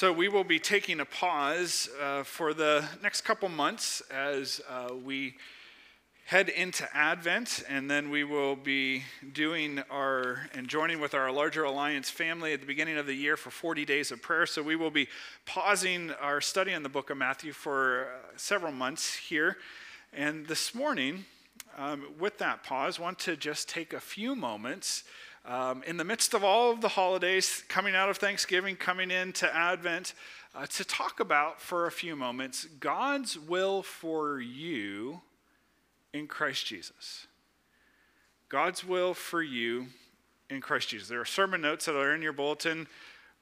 So, we will be taking a pause uh, for the next couple months as uh, we head into Advent, and then we will be doing our and joining with our larger alliance family at the beginning of the year for 40 days of prayer. So, we will be pausing our study in the book of Matthew for uh, several months here. And this morning, um, with that pause, want to just take a few moments um, in the midst of all of the holidays, coming out of Thanksgiving, coming into Advent, uh, to talk about for a few moments God's will for you in Christ Jesus. God's will for you in Christ Jesus. There are sermon notes that are in your bulletin,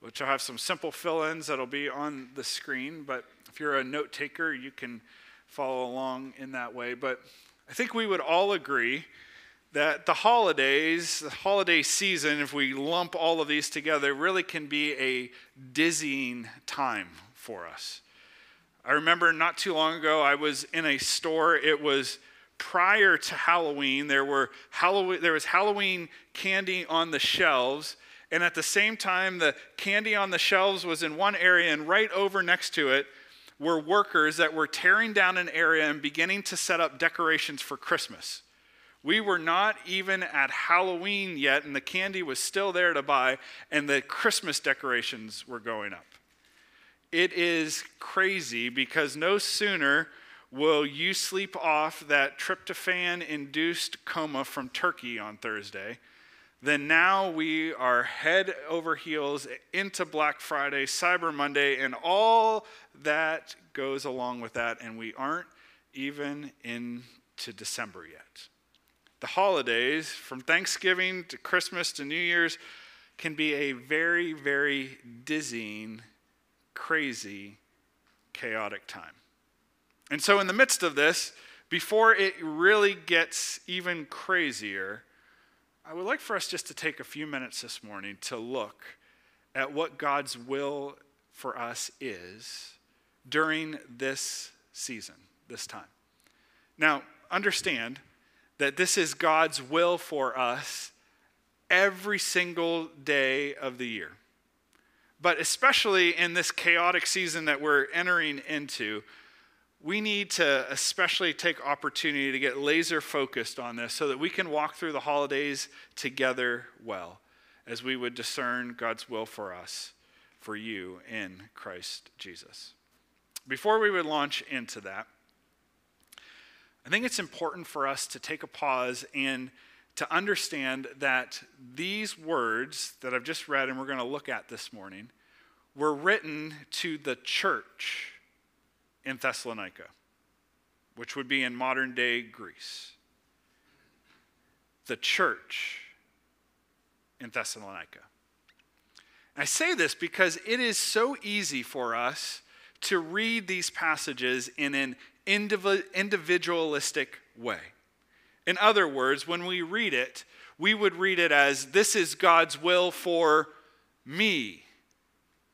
which will have some simple fill ins that'll be on the screen. But if you're a note taker, you can follow along in that way. But I think we would all agree that the holidays, the holiday season, if we lump all of these together, really can be a dizzying time for us. I remember not too long ago, I was in a store. It was prior to Halloween. There, were Halloween, there was Halloween candy on the shelves. And at the same time, the candy on the shelves was in one area, and right over next to it were workers that were tearing down an area and beginning to set up decorations for Christmas. We were not even at Halloween yet, and the candy was still there to buy, and the Christmas decorations were going up. It is crazy because no sooner will you sleep off that tryptophan induced coma from Turkey on Thursday than now we are head over heels into Black Friday, Cyber Monday, and all that goes along with that, and we aren't even into December yet the holidays, from Thanksgiving to Christmas to New Year's, can be a very, very dizzying, crazy, chaotic time. And so, in the midst of this, before it really gets even crazier, I would like for us just to take a few minutes this morning to look at what God's will for us is during this season, this time. Now, understand that this is God's will for us every single day of the year. But especially in this chaotic season that we're entering into, we need to especially take opportunity to get laser focused on this so that we can walk through the holidays together well as we would discern God's will for us, for you in Christ Jesus. Before we would launch into that, I think it's important for us to take a pause and to understand that these words that I've just read and we're going to look at this morning were written to the church in Thessalonica, which would be in modern day Greece. The church in Thessalonica. I say this because it is so easy for us to read these passages in an individualistic way. In other words, when we read it, we would read it as this is God's will for me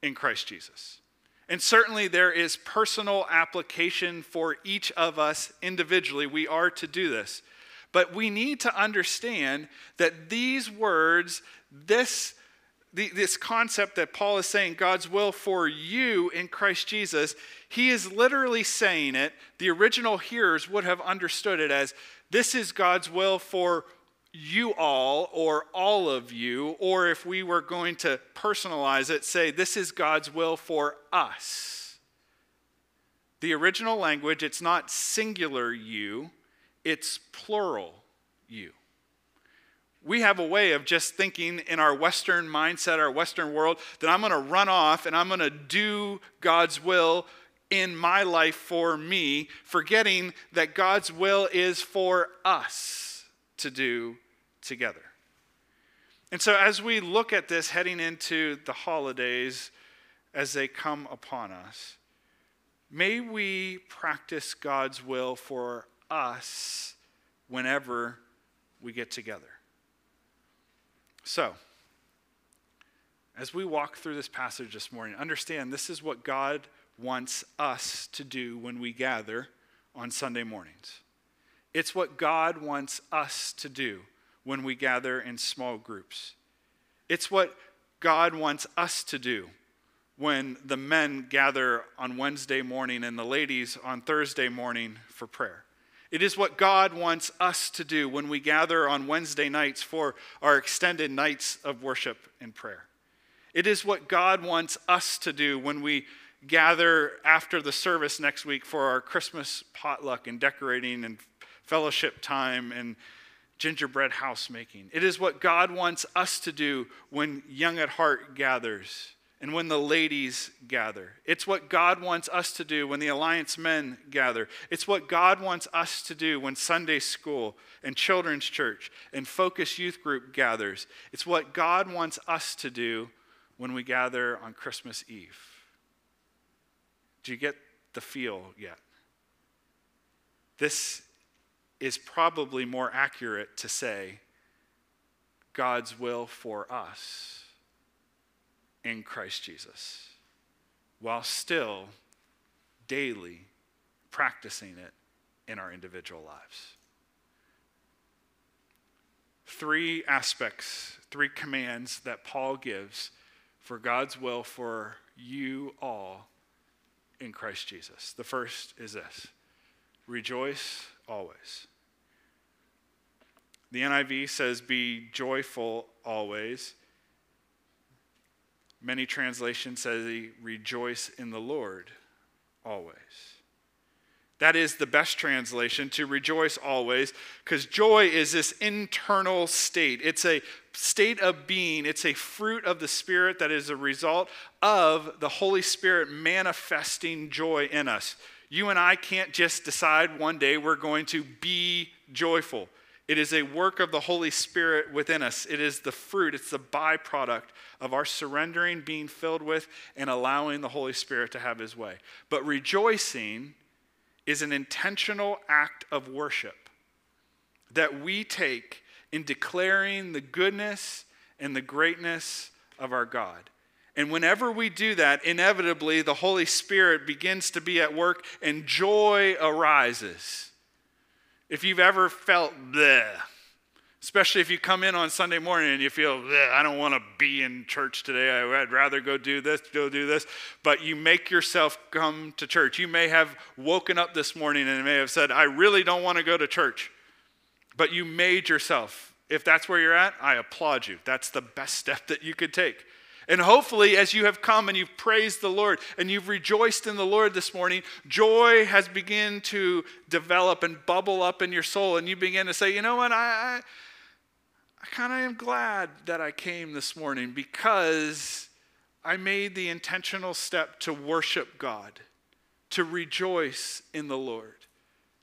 in Christ Jesus. And certainly there is personal application for each of us individually. We are to do this. But we need to understand that these words, this the, this concept that Paul is saying, God's will for you in Christ Jesus, he is literally saying it. The original hearers would have understood it as this is God's will for you all or all of you, or if we were going to personalize it, say this is God's will for us. The original language, it's not singular you, it's plural you we have a way of just thinking in our Western mindset, our Western world, that I'm going to run off and I'm going to do God's will in my life for me, forgetting that God's will is for us to do together. And so, as we look at this heading into the holidays as they come upon us, may we practice God's will for us whenever we get together. So, as we walk through this passage this morning, understand this is what God wants us to do when we gather on Sunday mornings. It's what God wants us to do when we gather in small groups. It's what God wants us to do when the men gather on Wednesday morning and the ladies on Thursday morning for prayer. It is what God wants us to do when we gather on Wednesday nights for our extended nights of worship and prayer. It is what God wants us to do when we gather after the service next week for our Christmas potluck and decorating and fellowship time and gingerbread house making. It is what God wants us to do when Young at Heart gathers and when the ladies gather. It's what God wants us to do when the Alliance men gather. It's what God wants us to do when Sunday school and children's church and focus youth group gathers. It's what God wants us to do when we gather on Christmas Eve. Do you get the feel yet? This is probably more accurate to say God's will for us in Christ Jesus while still daily practicing it in our individual lives. Three aspects, three commands that Paul gives for God's will for you all in Christ Jesus. The first is this rejoice always. The NIV says, Be joyful always. Many translations say, rejoice in the Lord always. That is the best translation, to rejoice always, because joy is this internal state. It's a state of being, it's a fruit of the Spirit that is a result of the Holy Spirit manifesting joy in us. You and I can't just decide one day we're going to be joyful. It is a work of the Holy Spirit within us. It is the fruit, it's the byproduct of our surrendering, being filled with, and allowing the Holy Spirit to have his way. But rejoicing is an intentional act of worship that we take in declaring the goodness and the greatness of our God. And whenever we do that, inevitably the Holy Spirit begins to be at work and joy arises. If you've ever felt bleh, especially if you come in on Sunday morning and you feel, I don't want to be in church today. I'd rather go do this, go do this. But you make yourself come to church. You may have woken up this morning and may have said, I really don't want to go to church. But you made yourself. If that's where you're at, I applaud you. That's the best step that you could take. And hopefully, as you have come and you've praised the Lord and you've rejoiced in the Lord this morning, joy has begun to develop and bubble up in your soul. And you begin to say, you know what, I, I, I kind of am glad that I came this morning because I made the intentional step to worship God, to rejoice in the Lord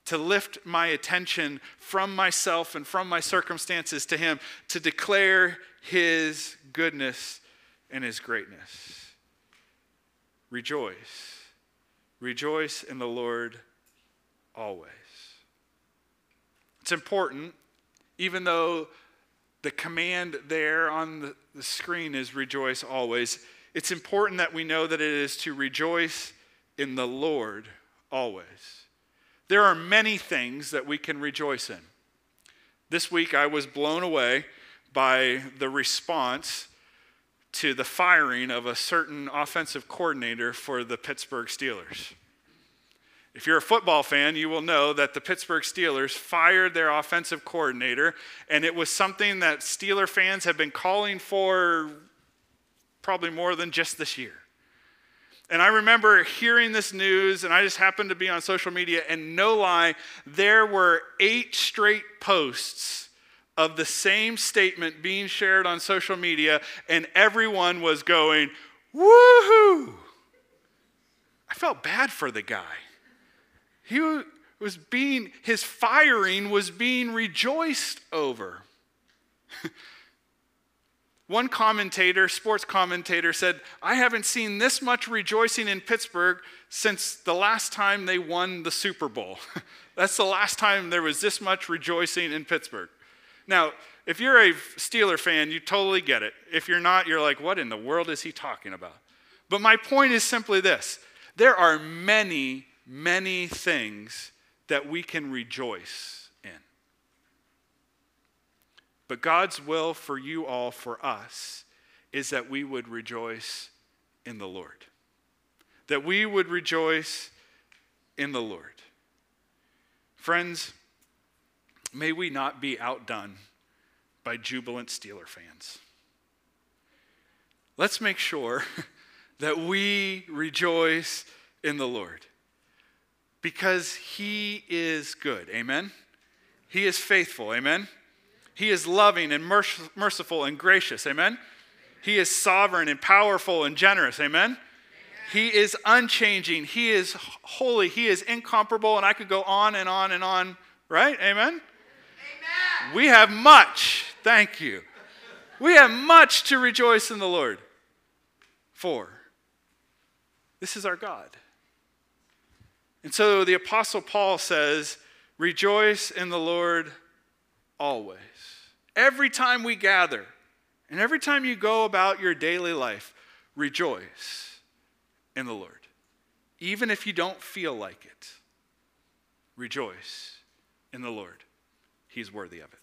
to lift my attention from myself and from my circumstances to Him, to declare His goodness and his greatness. Rejoice. Rejoice in the Lord always. It's important, even though the command there on the screen is rejoice always, it's important that we know that it is to rejoice in the Lord always. There are many things that we can rejoice in. This week I was blown away by the response to the firing of a certain offensive coordinator for the Pittsburgh Steelers. If you're a football fan, you will know that the Pittsburgh Steelers fired their offensive coordinator, and it was something that Steeler fans have been calling for probably more than just this year. And I remember hearing this news, and I just happened to be on social media, and no lie, there were eight straight posts of the same statement being shared on social media, and everyone was going, woohoo! I felt bad for the guy. He was being, his firing was being rejoiced over. One commentator, sports commentator, said, I haven't seen this much rejoicing in Pittsburgh since the last time they won the Super Bowl. That's the last time there was this much rejoicing in Pittsburgh. Now, if you're a Steeler fan, you totally get it. If you're not, you're like, what in the world is he talking about? But my point is simply this there are many, many things that we can rejoice in. But God's will for you all, for us, is that we would rejoice in the Lord. That we would rejoice in the Lord. Friends, may we not be outdone by jubilant Steeler fans. Let's make sure that we rejoice in the Lord because he is good. Amen? He is faithful. Amen? He is loving and merciful and gracious. Amen? He is sovereign and powerful and generous. Amen? He is unchanging. He is holy. He is incomparable. And I could go on and on and on, right? Amen? We have much. Thank you. We have much to rejoice in the Lord for. This is our God. And so the Apostle Paul says, Rejoice in the Lord always. Every time we gather, and every time you go about your daily life, rejoice in the Lord. Even if you don't feel like it, rejoice in the Lord. He's worthy of it.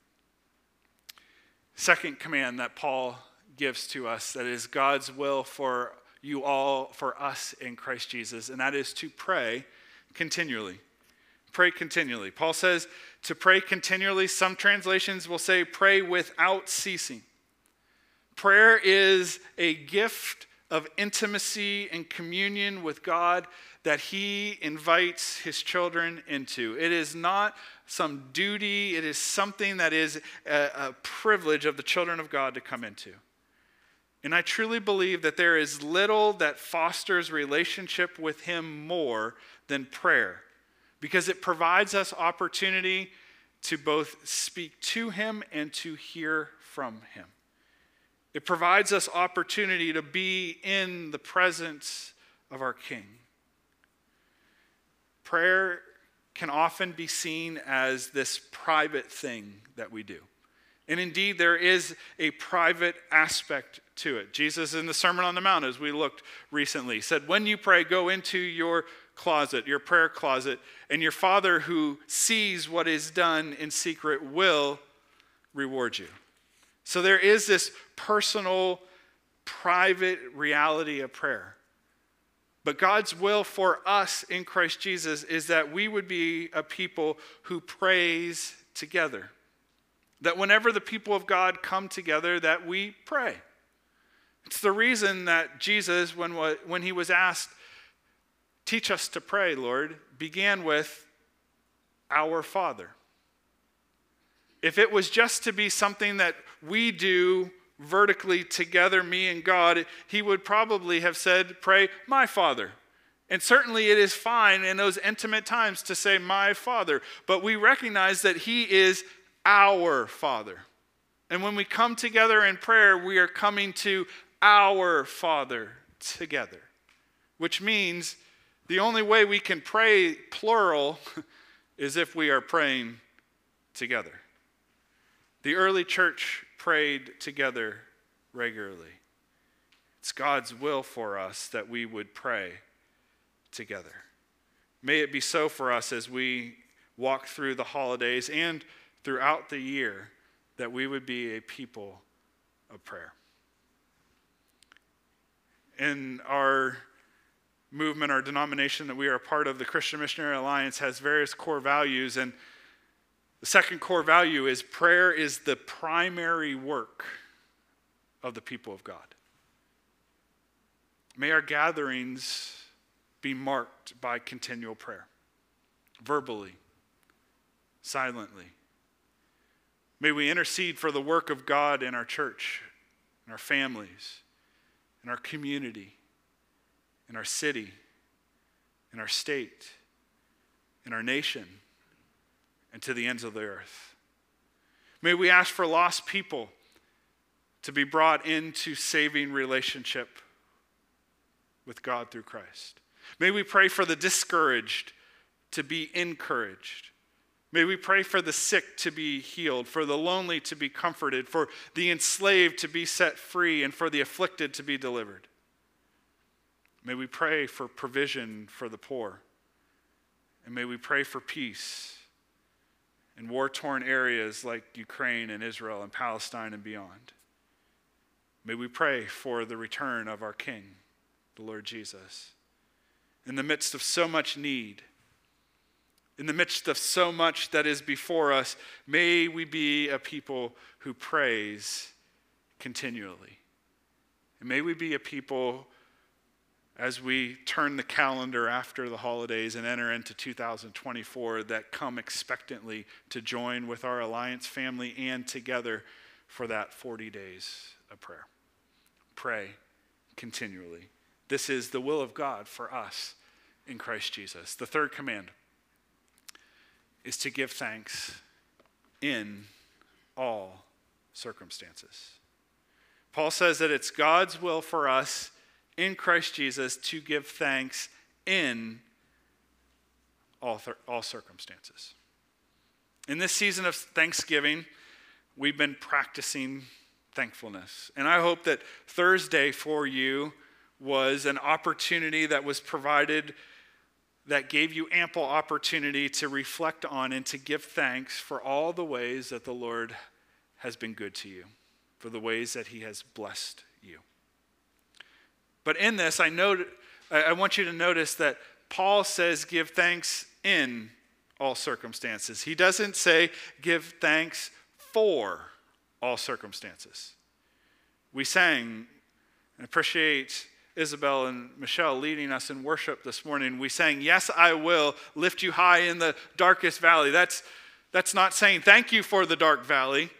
Second command that Paul gives to us that is God's will for you all, for us in Christ Jesus, and that is to pray continually. Pray continually. Paul says to pray continually. Some translations will say pray without ceasing. Prayer is a gift of intimacy and communion with God that He invites His children into. It is not some duty, it is something that is a, a, privilege of the children of God to come into. And I truly believe that there is little that fosters relationship with Him more than prayer because it provides us opportunity to both speak to Him and to hear from Him. It provides us opportunity to be in the presence of our King. Prayer can often be seen as this private thing that we do. And indeed, there is a private aspect to it. Jesus, in the Sermon on the Mount, as we looked recently, said, When you pray, go into your closet, your prayer closet, and your Father who sees what is done in secret will reward you. So there is this personal, private reality of prayer. But God's will for us in Christ Jesus is that we would be a people who prays together. That whenever the people of God come together, that we pray. It's the reason that Jesus, when, when he was asked, Teach us to pray, Lord, began with Our Father. If it was just to be something that we do vertically together, me and God, he would probably have said, Pray, my Father. And certainly it is fine in those intimate times to say, My Father. But we recognize that He is our Father. And when we come together in prayer, we are coming to our Father together, which means the only way we can pray plural is if we are praying together. The early church prayed together regularly. It's God's will for us that we would pray together. May it be so for us as we walk through the holidays and throughout the year that we would be a people of prayer. In our movement our denomination that we are a part of, the Christian Missionary Alliance, has various core values. And the second core value is prayer is the primary work of the people of God. May our gatherings be marked by continual prayer, verbally, silently. May we intercede for the work of God in our church, in our families, in our community in our city, in our state, in our nation, and to the ends of the earth. May we ask for lost people to be brought into saving relationship with God through Christ. May we pray for the discouraged to be encouraged. May we pray for the sick to be healed, for the lonely to be comforted, for the enslaved to be set free, and for the afflicted to be delivered. May we pray for provision for the poor. And may we pray for peace in war torn areas like Ukraine and Israel and Palestine and beyond. May we pray for the return of our King the Lord Jesus. In the midst of so much need, in the midst of so much that is before us, may we be a people who prays continually. And may we be a people as we turn the calendar after the holidays and enter into 2024 that come expectantly to join with our Alliance family and together for that 40 days of prayer. Pray continually. This is the will of God for us in Christ Jesus. The third command is to give thanks in all circumstances. Paul says that it's God's will for us in Christ Jesus to give thanks in all, th- all circumstances. In this season of Thanksgiving, we've been practicing thankfulness. And I hope that Thursday for you was an opportunity that was provided that gave you ample opportunity to reflect on and to give thanks for all the ways that the Lord has been good to you, for the ways that He has blessed you. But in this, I, I want you to notice that Paul says, give thanks in all circumstances. He doesn't say, give thanks for all circumstances. We sang and appreciate Isabel and Michelle leading us in worship this morning. We sang, Yes, I will lift you high in the darkest valley. That's, that's not saying thank you for the dark valley.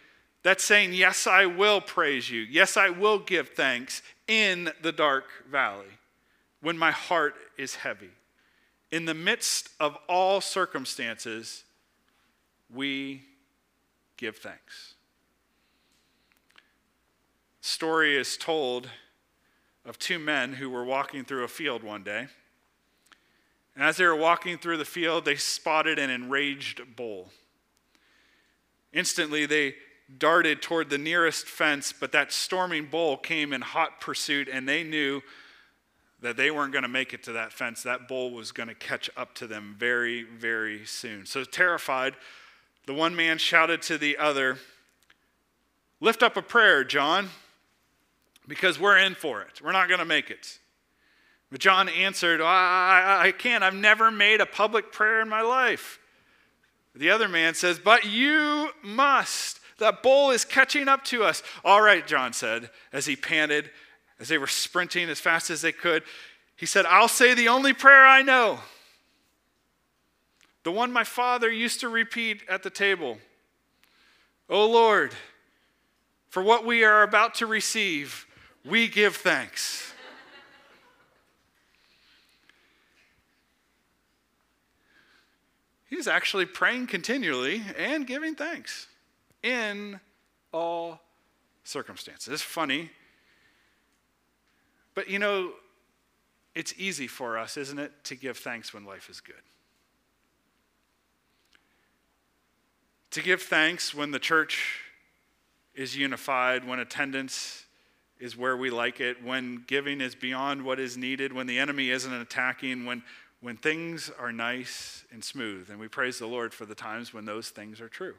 That's saying, Yes, I will praise you. Yes, I will give thanks in the dark valley when my heart is heavy. In the midst of all circumstances, we give thanks. Story is told of two men who were walking through a field one day. And as they were walking through the field, they spotted an enraged bull. Instantly, they darted toward the nearest fence, but that storming bull came in hot pursuit, and they knew that they weren't going to make it to that fence. That bull was going to catch up to them very, very soon. So, terrified, the one man shouted to the other, Lift up a prayer, John because we're in for it. We're not going to make it. But John answered, I, I, I can't. I've never made a public prayer in my life. The other man says, But you must. That bull is catching up to us. All right, John said, as he panted, as they were sprinting as fast as they could. He said, I'll say the only prayer I know. The one my father used to repeat at the table. Oh Lord, for what we are about to receive, we give thanks. He's actually praying continually and giving thanks in all circumstances. It's funny. But you know, it's easy for us, isn't it, to give thanks when life is good? To give thanks when the church is unified, when attendance is where we like it, when giving is beyond what is needed, when the enemy isn't attacking, when, when things are nice and smooth. And we praise the Lord for the times when those things are true.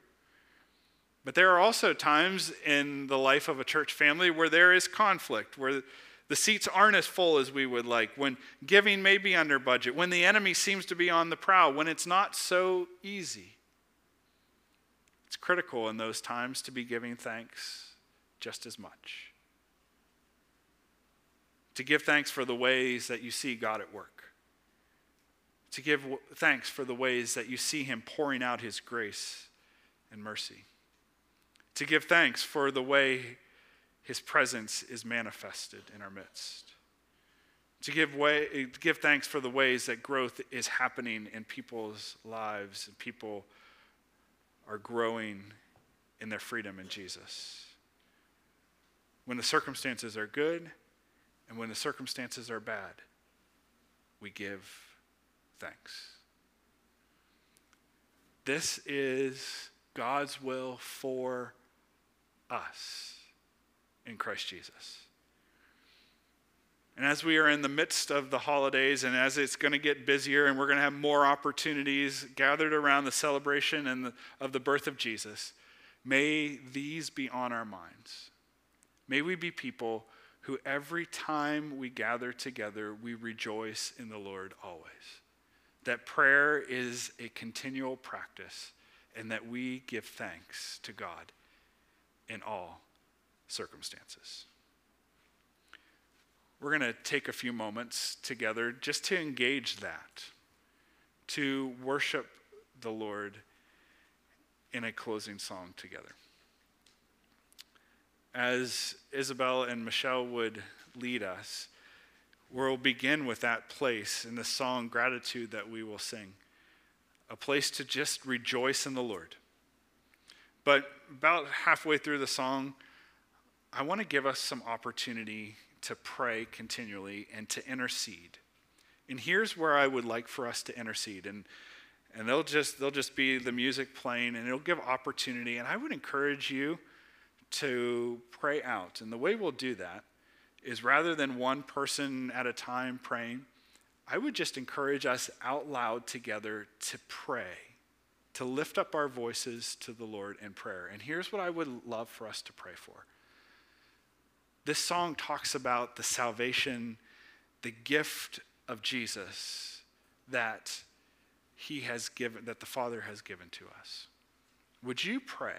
But there are also times in the life of a church family where there is conflict, where the seats aren't as full as we would like, when giving may be under budget, when the enemy seems to be on the prowl, when it's not so easy. It's critical in those times to be giving thanks just as much. To give thanks for the ways that you see God at work, to give thanks for the ways that you see Him pouring out His grace and mercy, to give thanks for the way His presence is manifested in our midst. To give, way, give thanks for the ways that growth is happening in people's lives and people are growing in their freedom in Jesus. When the circumstances are good, and when the circumstances are bad, we give thanks. This is God's will for us in Christ Jesus. And as we are in the midst of the holidays and as it's going to get busier and we're going to have more opportunities gathered around the celebration and the, of the birth of Jesus, may these be on our minds. May we be people who every time we gather together, we rejoice in the Lord always. That prayer is a continual practice and that we give thanks to God in all circumstances. We're going to take a few moments together just to engage that, to worship the Lord in a closing song together. As Isabel and Michelle would lead us, we'll begin with that place in the song Gratitude that we will sing, a place to just rejoice in the Lord. But about halfway through the song, I want to give us some opportunity to pray continually and to intercede. And here's where I would like for us to intercede. And, and they'll, just, they'll just be the music playing, and it'll give opportunity. And I would encourage you to pray out. And the way we'll do that is rather than one person at a time praying, I would just encourage us out loud together to pray, to lift up our voices to the Lord in prayer. And here's what I would love for us to pray for. This song talks about the salvation, the gift of Jesus that he has given, that the Father has given to us. Would you pray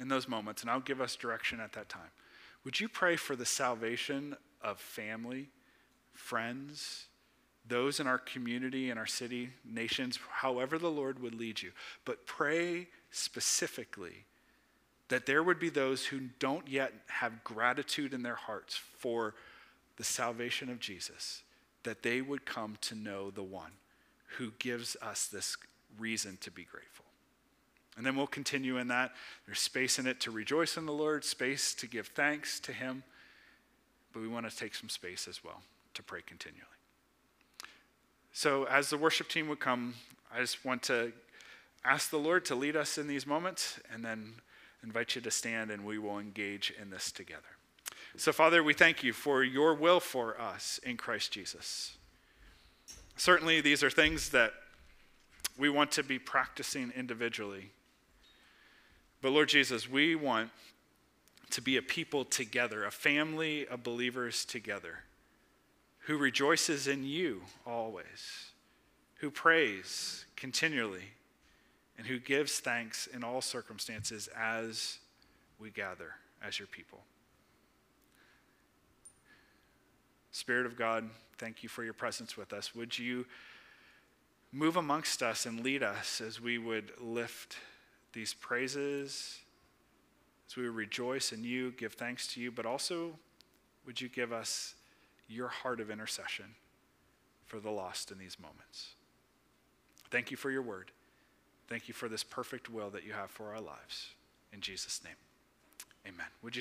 in those moments, and I'll give us direction at that time? Would you pray for the salvation of family, friends, those in our community, in our city, nations, however the Lord would lead you? But pray specifically that there would be those who don't yet have gratitude in their hearts for the salvation of Jesus, that they would come to know the one who gives us this reason to be grateful. And then we'll continue in that. There's space in it to rejoice in the Lord, space to give thanks to Him, but we want to take some space as well to pray continually. So, as the worship team would come, I just want to ask the Lord to lead us in these moments and then invite you to stand and we will engage in this together. So, Father, we thank you for your will for us in Christ Jesus. Certainly, these are things that we want to be practicing individually. But, Lord Jesus, we want to be a people together, a family of believers together, who rejoices in you always, who prays continually and who gives thanks in all circumstances as we gather as your people. Spirit of God, thank you for your presence with us. Would you move amongst us and lead us as we would lift these praises, as we would rejoice in you, give thanks to you, but also would you give us your heart of intercession for the lost in these moments? Thank you for your word. Thank you for this perfect will that you have for our lives. In Jesus' name, amen. Would you